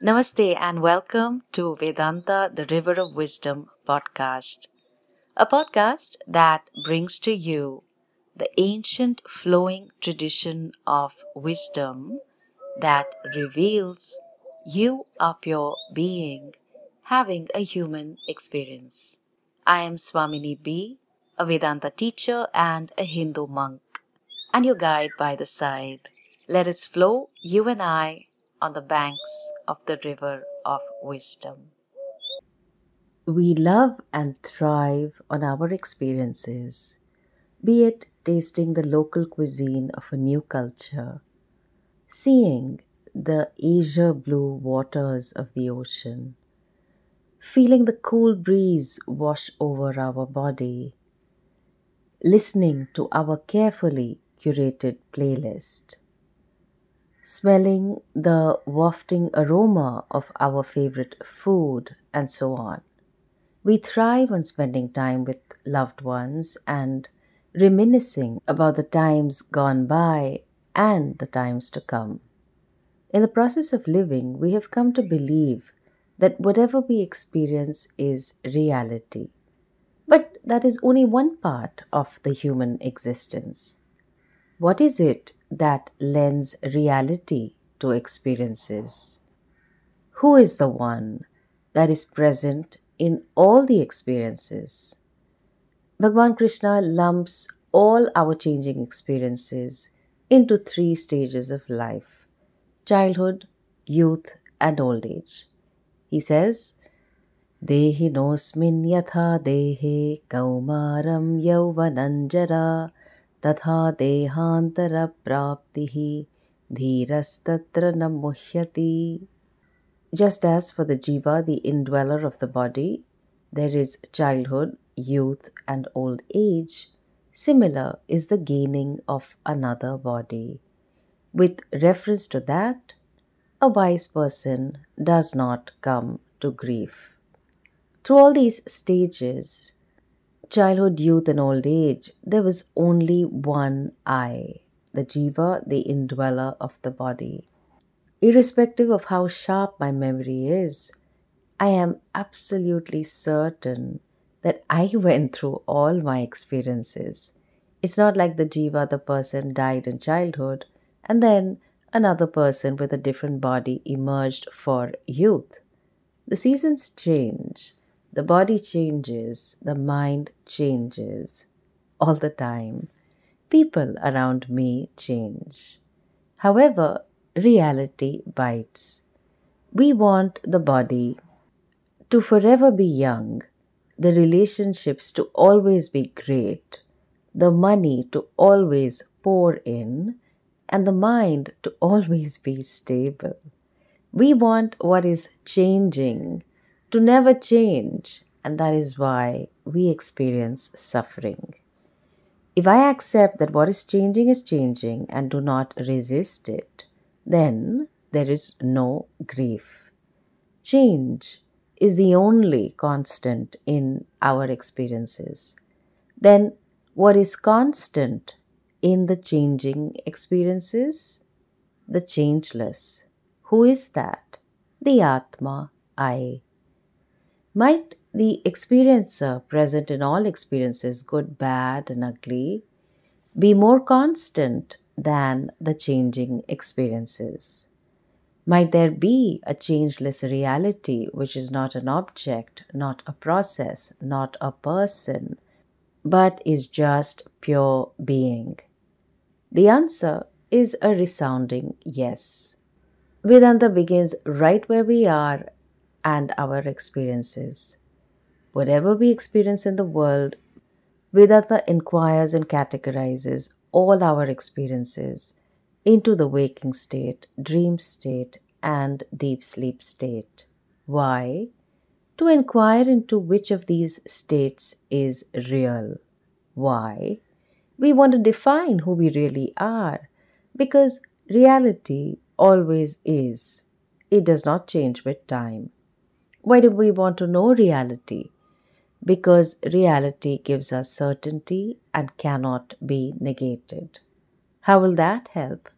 Namaste and welcome to Vedanta, the River of Wisdom podcast, a podcast that brings to you the ancient flowing tradition of wisdom that reveals you are pure being having a human experience. I am Swamini B, a Vedanta teacher and a Hindu monk, and your guide by the side. Let us flow, you and I, on the banks of the river of wisdom. We love and thrive on our experiences, be it tasting the local cuisine of a new culture, seeing the azure blue waters of the ocean, feeling the cool breeze wash over our body, listening to our carefully curated playlist smelling the wafting aroma of our favorite food, and so on. We thrive on spending time with loved ones and reminiscing about the times gone by and the times to come. In the process of living, we have come to believe that whatever we experience is reality. But that is only one part of the human existence. What is it that lends reality to experiences? Who is the one that is present in all the experiences? Bhagwan Krishna lumps all our changing experiences into three stages of life childhood, youth, and old age. He says, Dehinosmin yatha dehe kaumaram yauvananjara तथा देहान्तरप्राप्तिः धीरस्तत्र न मुह्यति Just as for the jiva, the indweller of the body, there is childhood, youth, and old age, similar is the gaining of another body. With reference to that, a wise person does not come to grief. Through all these stages, childhood, youth, and old age, there was only one I, the Jiva, the indweller of the body. Irrespective of how sharp my memory is, I am absolutely certain that I went through all my experiences. It's not like the Jiva, the person, died in childhood, and then another person with a different body emerged for youth. The seasons change, the body changes, the mind changes all the time. People around me change. However, reality bites. We want the body to forever be young, the relationships to always be great, the money to always pour in, and the mind to always be stable. We want what is changing to never change, and that is why we experience suffering. If I accept that what is changing is changing and do not resist it, then there is no grief. Change is the only constant in our experiences. Then, what is constant in the changing experiences? The changeless. Who is that? The Atma, I. Might the experiencer present in all experiences, good, bad, and ugly, be more constant than the changing experiences? Might there be a changeless reality which is not an object, not a process, not a person, but is just pure being? The answer is a resounding yes. Vedanta begins right where we are and our experiences. Whatever we experience in the world, Vedanta inquires and categorizes all our experiences into the waking state, dream state, and deep sleep state. Why? To inquire into which of these states is real. Why? We want to define who we really are because reality always is. It does not change with time. Why do we want to know reality? Because reality gives us certainty and cannot be negated. How will that help?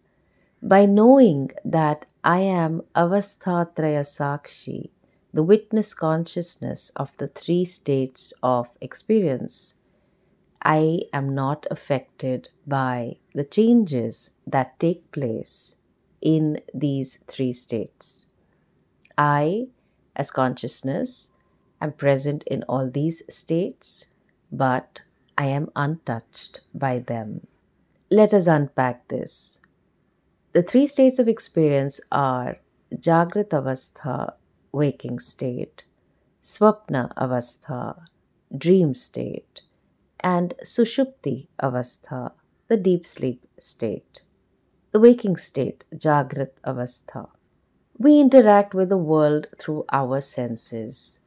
By knowing that I am Avasthatraya Sakshi, the witness consciousness of the three states of experience, I am not affected by the changes that take place in these three states. I, as consciousness, am present in all these states, but I am untouched by them. Let us unpack this. The three states of experience are Jagrat Avastha, waking state, Swapna Avastha, dream state, and Sushupti Avastha, the deep sleep state. The waking state, Jagrat Avastha. We interact with the world through our senses.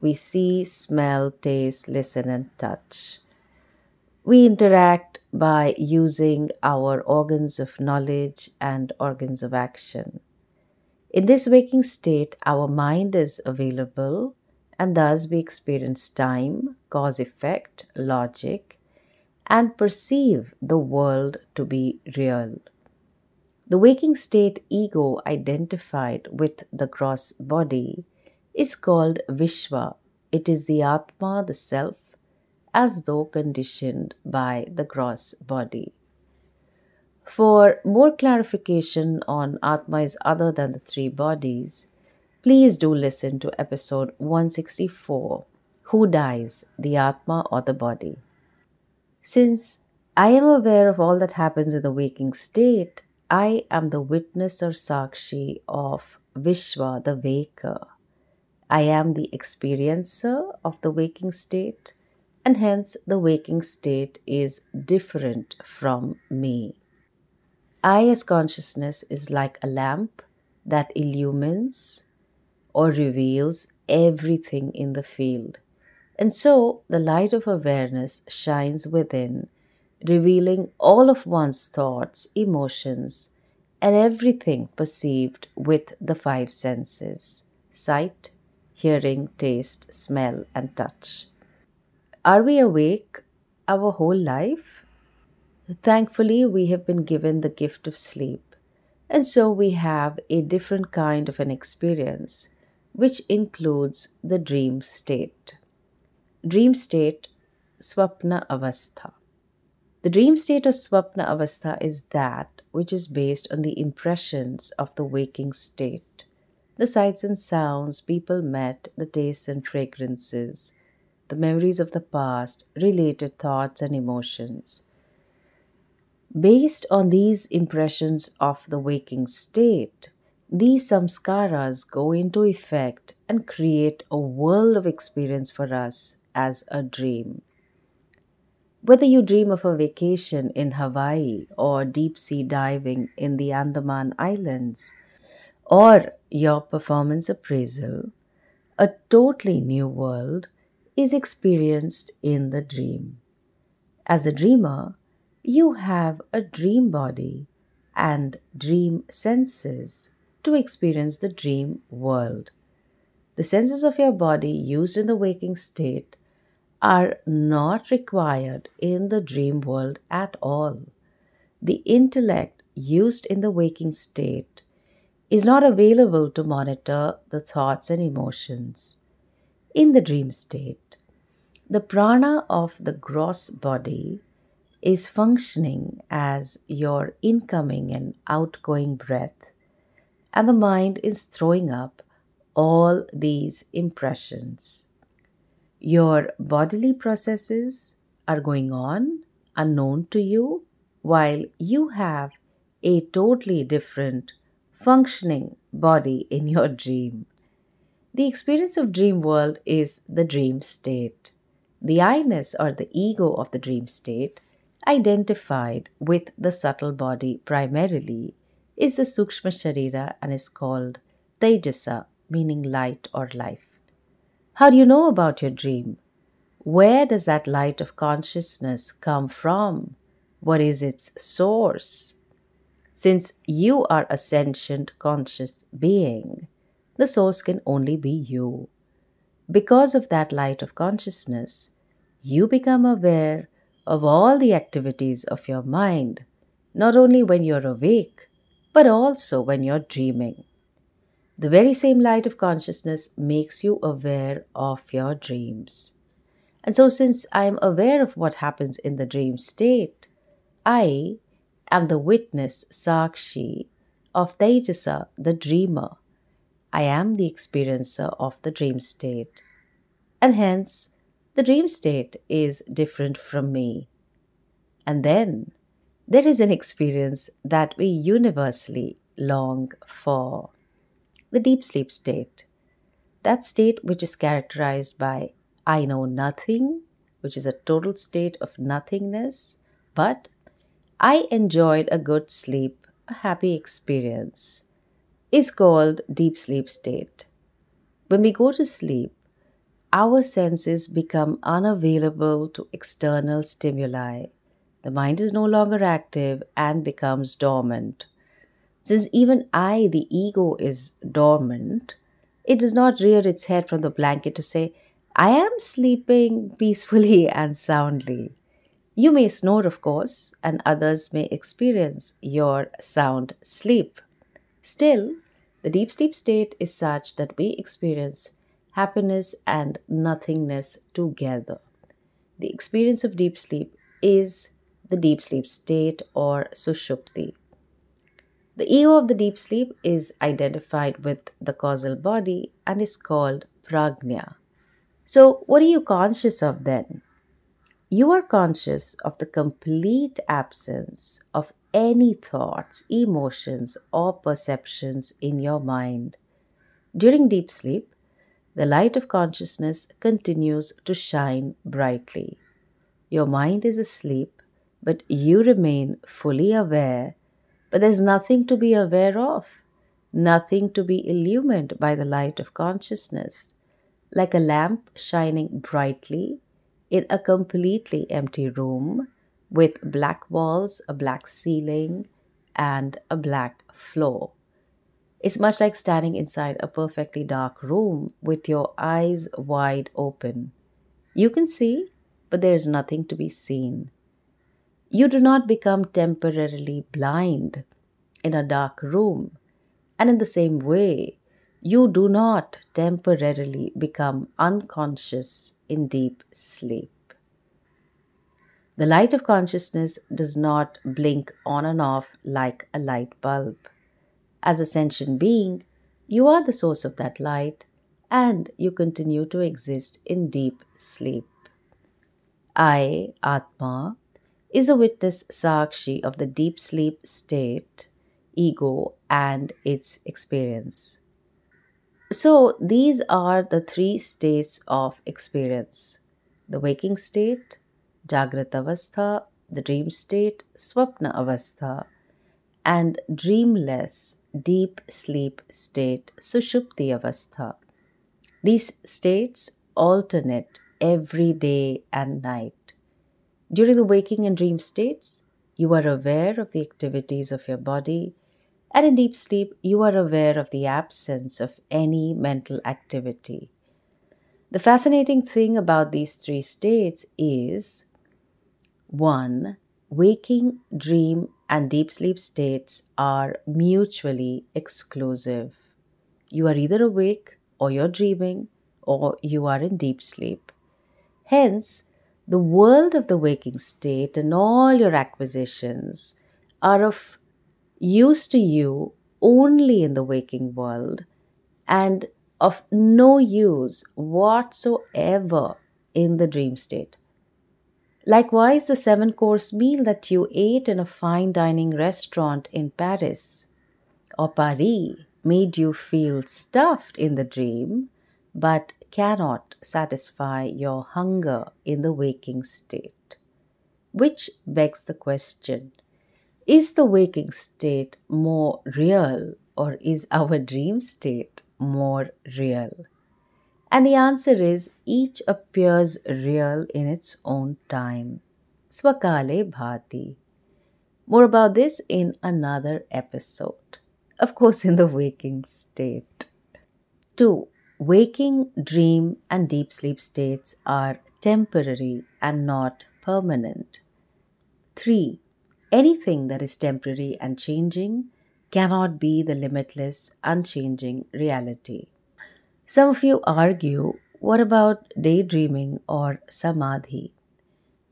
We see, smell, taste, listen, and touch. We interact by using our organs of knowledge and organs of action. In this waking state, our mind is available and thus we experience time, cause effect, logic, and perceive the world to be real. The waking state ego identified with the gross body is called Vishwa. It is the Atma, the self, as though conditioned by the gross body. For more clarification on Atma is other than the three bodies, Please do listen to episode 164 Who Dies, the Atma or the Body? Since I am aware of all that happens in the waking state, I am the witness or Sakshi of Vishwa, the waker. I am the experiencer of the waking state, and hence the waking state is different from me. I, as consciousness, is like a lamp that illumines or reveals everything in the field. And so the light of awareness shines within, revealing all of one's thoughts, emotions, and everything perceived with the five senses sight, hearing, taste, smell, and touch. Are we awake our whole life? Thankfully, we have been given the gift of sleep, and so we have a different kind of an experience which includes the dream state. Dream state, Swapna Avastha. The dream state of Swapna Avastha is that which is based on the impressions of the waking state, the sights and sounds people met, the tastes and fragrances, the memories of the past, related thoughts and emotions. Based on these impressions of the waking state, these samskaras go into effect and create a world of experience for us as a dream. Whether you dream of a vacation in Hawaii or deep sea diving in the Andaman Islands, or your performance appraisal, a totally new world is experienced in the dream. As a dreamer, you have a dream body and dream senses to experience the dream world. The senses of your body used in the waking state are not required in the dream world at all. The intellect used in the waking state is not available to monitor the thoughts and emotions. In the dream state, the prana of the gross body is functioning as your incoming and outgoing breath and the mind is throwing up all these impressions. Your bodily processes are going on unknown to you, while you have a totally different functioning body in your dream. The experience of dream world is the dream state. The I-ness or the ego of the dream state identified with the subtle body primarily is the Sukshma Sharira and is called Taijasa, meaning light or life. How do you know about your dream? Where does that light of consciousness come from? What is its source? Since you are a sentient conscious being, the source can only be you. Because of that light of consciousness, you become aware of all the activities of your mind, not only when you're awake, but also when you're dreaming. The very same light of consciousness makes you aware of your dreams. And so, since I am aware of what happens in the dream state, I am the witness, Sakshi, of Taijasa, the dreamer. I am the experiencer of the dream state. And hence, the dream state is different from me. And then, there is an experience that we universally long for the deep sleep state. That state which is characterized by I know nothing, which is a total state of nothingness, but I enjoyed a good sleep, a happy experience, is called deep sleep state. When we go to sleep, our senses become unavailable to external stimuli the mind is no longer active and becomes dormant. Since even I, the ego, is dormant, it does not rear its head from the blanket to say, I am sleeping peacefully and soundly. You may snore, of course, and others may experience your sound sleep. Still, the deep sleep state is such that we experience happiness and nothingness together. The experience of deep sleep is the deep sleep state or sushupti. The ego of the deep sleep is identified with the causal body and is called prajna. So, what are you conscious of then? You are conscious of the complete absence of any thoughts, emotions, or perceptions in your mind. During deep sleep, the light of consciousness continues to shine brightly. Your mind is asleep but you remain fully aware, but there's nothing to be aware of, nothing to be illumined by the light of consciousness, like a lamp shining brightly in a completely empty room with black walls, a black ceiling, and a black floor. It's much like standing inside a perfectly dark room with your eyes wide open. You can see, but there is nothing to be seen. You do not become temporarily blind in a dark room. And in the same way, you do not temporarily become unconscious in deep sleep. The light of consciousness does not blink on and off like a light bulb. As a sentient being, you are the source of that light and you continue to exist in deep sleep. I, Atma, is a witness sakshi of the deep sleep state, ego, and its experience. So, these are the three states of experience the waking state, Jagrat Avastha, the dream state, Swapna Avastha, and dreamless deep sleep state, Sushupti Avastha. These states alternate every day and night. During the waking and dream states, you are aware of the activities of your body, and in deep sleep, you are aware of the absence of any mental activity. The fascinating thing about these three states is 1. Waking, dream, and deep sleep states are mutually exclusive. You are either awake, or you're dreaming, or you are in deep sleep. Hence, the world of the waking state and all your acquisitions are of use to you only in the waking world and of no use whatsoever in the dream state. Likewise, the seven course meal that you ate in a fine dining restaurant in Paris or Paris made you feel stuffed in the dream, but cannot satisfy your hunger in the waking state. Which begs the question is the waking state more real or is our dream state more real? And the answer is each appears real in its own time. Swakale Bhati. More about this in another episode. Of course, in the waking state. 2. Waking, dream, and deep sleep states are temporary and not permanent. 3. Anything that is temporary and changing cannot be the limitless, unchanging reality. Some of you argue what about daydreaming or samadhi?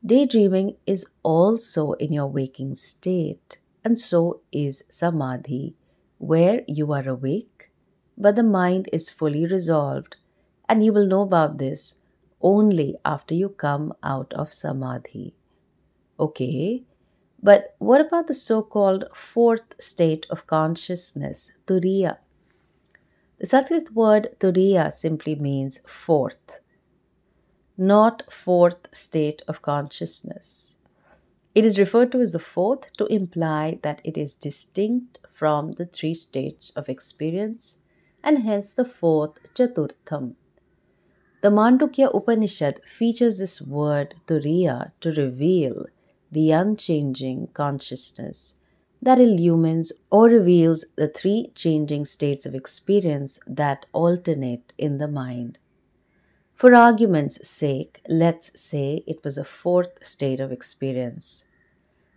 Daydreaming is also in your waking state, and so is samadhi, where you are awake, but the mind is fully resolved, and you will know about this only after you come out of samadhi. Okay, but what about the so called fourth state of consciousness, turiya? The Sanskrit word turiya simply means fourth, not fourth state of consciousness. It is referred to as the fourth to imply that it is distinct from the three states of experience and hence the fourth chaturtham. The Mandukya Upanishad features this word turiya to reveal the unchanging consciousness that illumines or reveals the three changing states of experience that alternate in the mind. For argument's sake, let's say it was a fourth state of experience.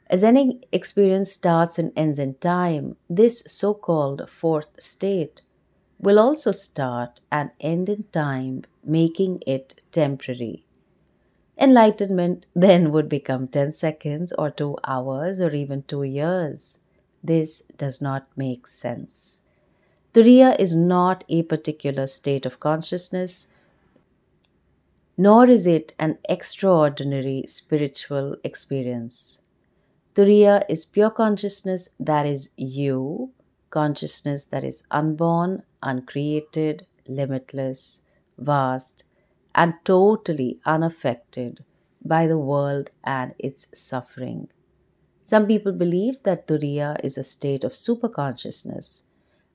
As any experience starts and ends in time, this so called fourth state will also start and end in time, making it temporary. Enlightenment then would become 10 seconds or 2 hours or even 2 years. This does not make sense. Turiya is not a particular state of consciousness, nor is it an extraordinary spiritual experience. Turiya is pure consciousness that is you, consciousness that is unborn, uncreated, limitless, vast, and totally unaffected by the world and its suffering. Some people believe that Turiya is a state of superconsciousness,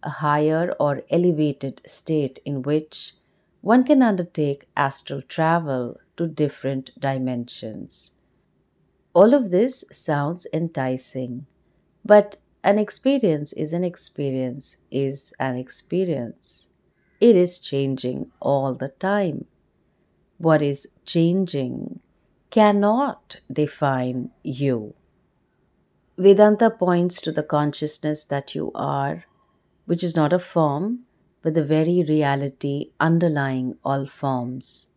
a higher or elevated state in which one can undertake astral travel to different dimensions. All of this sounds enticing, but an experience is an experience is an experience. It is changing all the time what is changing cannot define you. Vedanta points to the consciousness that you are, which is not a form, but the very reality underlying all forms.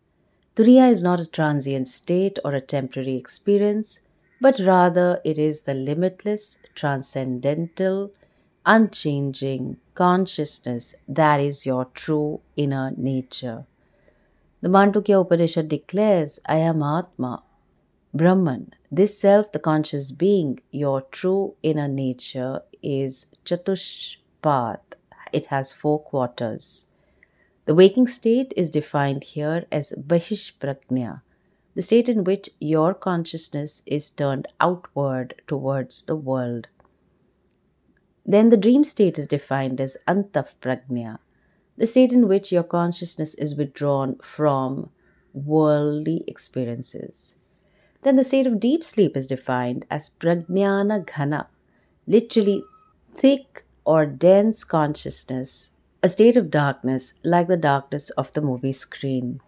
Turiya is not a transient state or a temporary experience, but rather it is the limitless, transcendental, unchanging consciousness that is your true inner nature. The Mandukya Upanishad declares, Ayam Atma, Brahman. This self, the conscious being, your true inner nature, is Chatushpath. It has four quarters. The waking state is defined here as Bahish Prajna, the state in which your consciousness is turned outward towards the world. Then the dream state is defined as Antav Prajna, the state in which your consciousness is withdrawn from worldly experiences. Then the state of deep sleep is defined as prajnana ghana, literally thick or dense consciousness, a state of darkness like the darkness of the movie screen.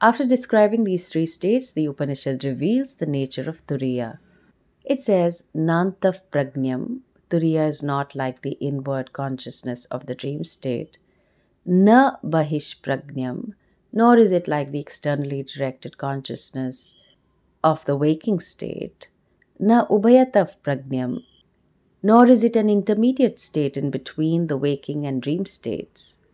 After describing these three states, the Upanishad reveals the nature of Turiya. It says, Nantav Pragnyam, Turiya is not like the inward consciousness of the dream state na bahish Pragnyam, nor is it like the externally directed consciousness of the waking state, na ubhayatav Pragnyam, nor is it an intermediate state in between the waking and dream states.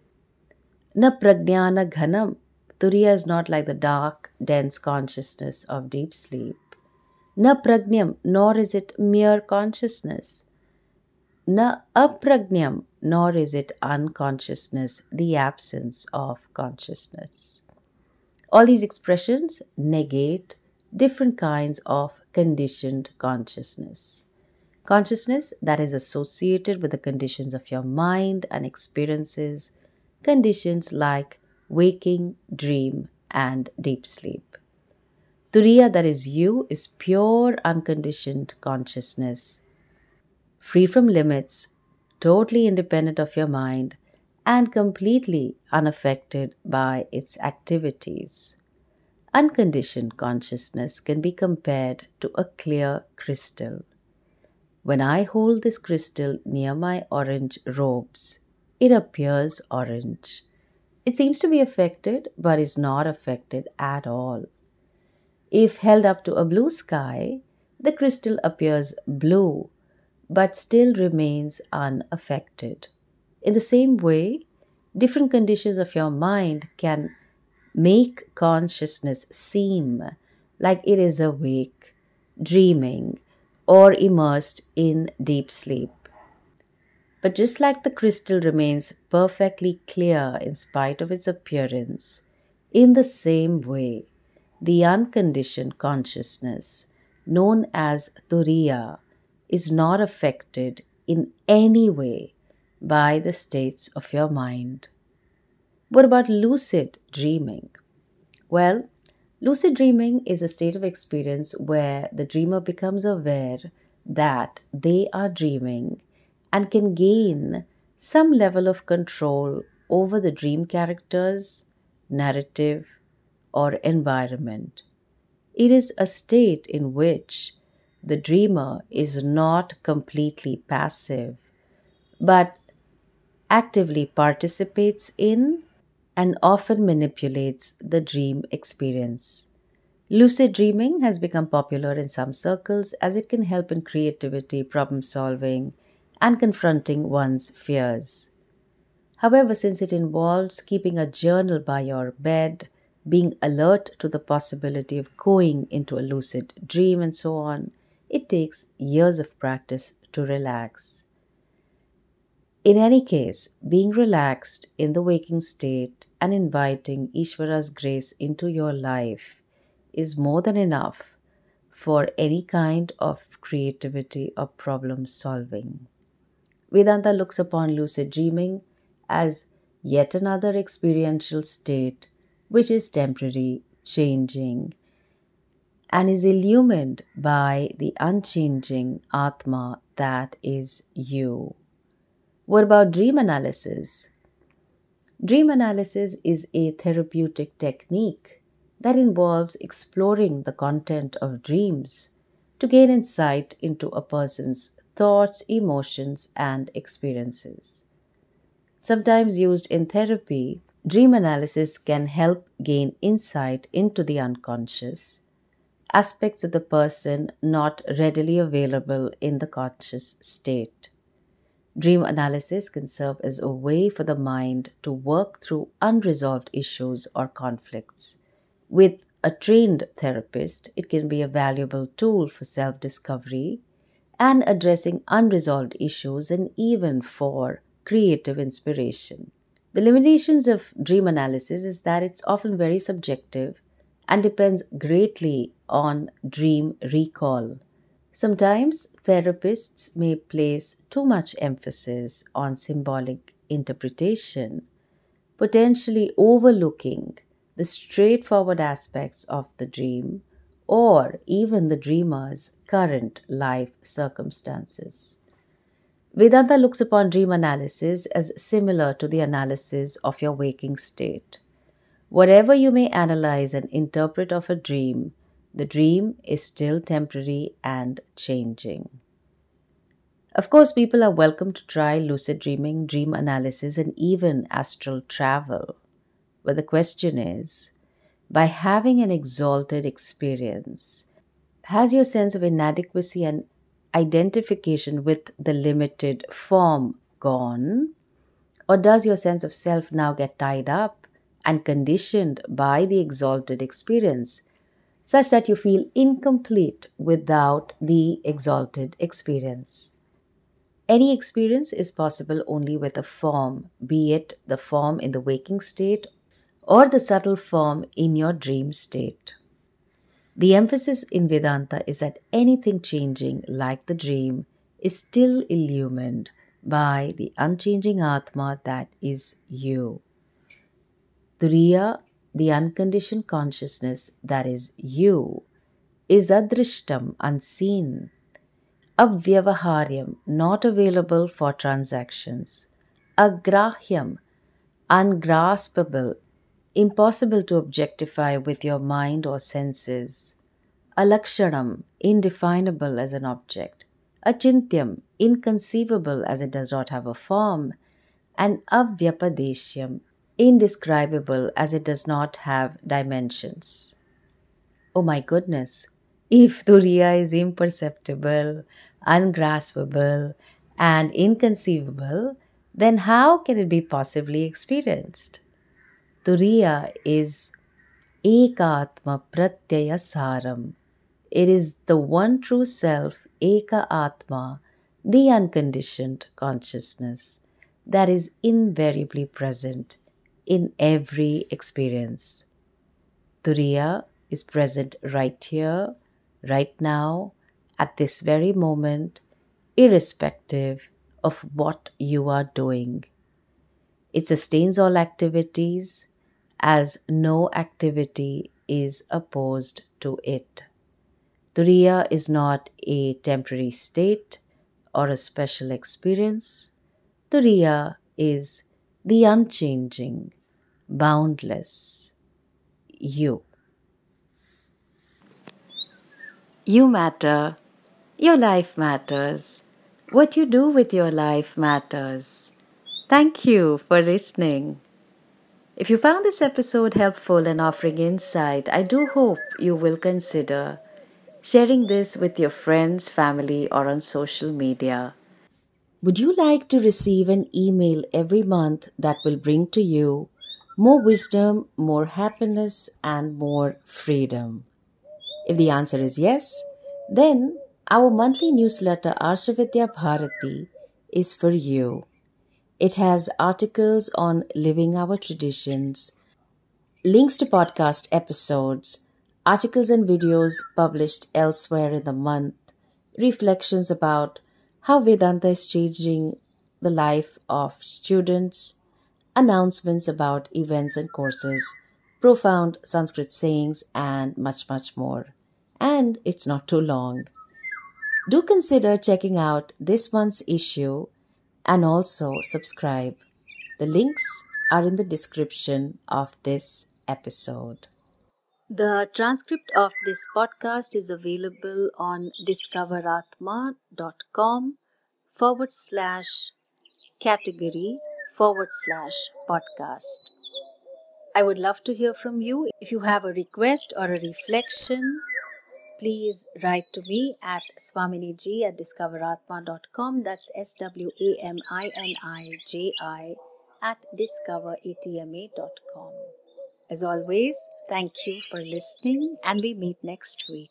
Na prajnana ghanam, turiya is not like the dark, dense consciousness of deep sleep. Na pragnyam, nor is it mere consciousness. Na aprajnam, nor is it unconsciousness, the absence of consciousness. All these expressions negate different kinds of conditioned consciousness. Consciousness that is associated with the conditions of your mind and experiences, conditions like waking, dream, and deep sleep. Turiya, that is you, is pure unconditioned consciousness free from limits, totally independent of your mind, and completely unaffected by its activities. Unconditioned consciousness can be compared to a clear crystal. When I hold this crystal near my orange robes, it appears orange. It seems to be affected, but is not affected at all. If held up to a blue sky, the crystal appears blue, but still remains unaffected. In the same way, different conditions of your mind can make consciousness seem like it is awake, dreaming, or immersed in deep sleep. But just like the crystal remains perfectly clear in spite of its appearance, in the same way, the unconditioned consciousness, known as Turiya, is not affected in any way by the states of your mind. What about lucid dreaming? Well, lucid dreaming is a state of experience where the dreamer becomes aware that they are dreaming and can gain some level of control over the dream characters, narrative, or environment. It is a state in which the dreamer is not completely passive, but actively participates in and often manipulates the dream experience. Lucid dreaming has become popular in some circles as it can help in creativity, problem solving, and confronting one's fears. However, since it involves keeping a journal by your bed, being alert to the possibility of going into a lucid dream, and so on, it takes years of practice to relax. In any case, being relaxed in the waking state and inviting Ishvara's grace into your life is more than enough for any kind of creativity or problem solving. Vedanta looks upon lucid dreaming as yet another experiential state which is temporary, changing, and is illumined by the unchanging Atma that is you. What about dream analysis? Dream analysis is a therapeutic technique that involves exploring the content of dreams to gain insight into a person's thoughts, emotions, and experiences. Sometimes used in therapy, dream analysis can help gain insight into the unconscious aspects of the person not readily available in the conscious state. Dream analysis can serve as a way for the mind to work through unresolved issues or conflicts. With a trained therapist, it can be a valuable tool for self discovery and addressing unresolved issues and even for creative inspiration. The limitations of dream analysis is that it's often very subjective and depends greatly on dream recall. Sometimes therapists may place too much emphasis on symbolic interpretation, potentially overlooking the straightforward aspects of the dream or even the dreamer's current life circumstances. Vedanta looks upon dream analysis as similar to the analysis of your waking state. Whatever you may analyze and interpret of a dream, the dream is still temporary and changing. Of course, people are welcome to try lucid dreaming, dream analysis, and even astral travel. But the question is by having an exalted experience, has your sense of inadequacy and identification with the limited form gone? Or does your sense of self now get tied up and conditioned by the exalted experience, such that you feel incomplete without the exalted experience. Any experience is possible only with a form, be it the form in the waking state or the subtle form in your dream state. The emphasis in Vedanta is that anything changing, like the dream, is still illumined by the unchanging Atma that is you. Turiya, the unconditioned consciousness that is you, is adrishtam, unseen, avyavaharyam, not available for transactions, agrahyam, ungraspable, impossible to objectify with your mind or senses, alakshanam, indefinable as an object, achintyam, inconceivable as it does not have a form, and avyapadeshyam, indescribable as it does not have dimensions. Oh my goodness, if Turiya is imperceptible, ungraspable, and inconceivable, then how can it be possibly experienced? Turiya is Ekatma Pratyaya Saram. It is the one true self, Eka Atma, the unconditioned consciousness that is invariably present in every experience. Turiya is present right here, right now, at this very moment, irrespective of what you are doing. It sustains all activities as no activity is opposed to it. Turiya is not a temporary state or a special experience. Turiya is the unchanging, boundless you. You matter. Your life matters. What you do with your life matters. Thank you for listening. If you found this episode helpful and offering insight, I do hope you will consider sharing this with your friends, family, or on social media. Would you like to receive an email every month that will bring to you more wisdom, more happiness, and more freedom? If the answer is yes, then our monthly newsletter Aarsha Vidya Bharati is for you. It has articles on living our traditions, links to podcast episodes, articles and videos published elsewhere in the month, reflections about how Vedanta is changing the life of students, announcements about events and courses, profound Sanskrit sayings, and much, much more. And it's not too long. Do consider checking out this month's issue and also subscribe. The links are in the description of this episode. The transcript of this podcast is available on discoveratma.com forward slash category forward slash podcast. I would love to hear from you. If you have a request or a reflection, please write to me at swaminiji at discoveratma.com. That's S W A M I N I J I at discoveratma.com. As always, thank you for listening, and we meet next week.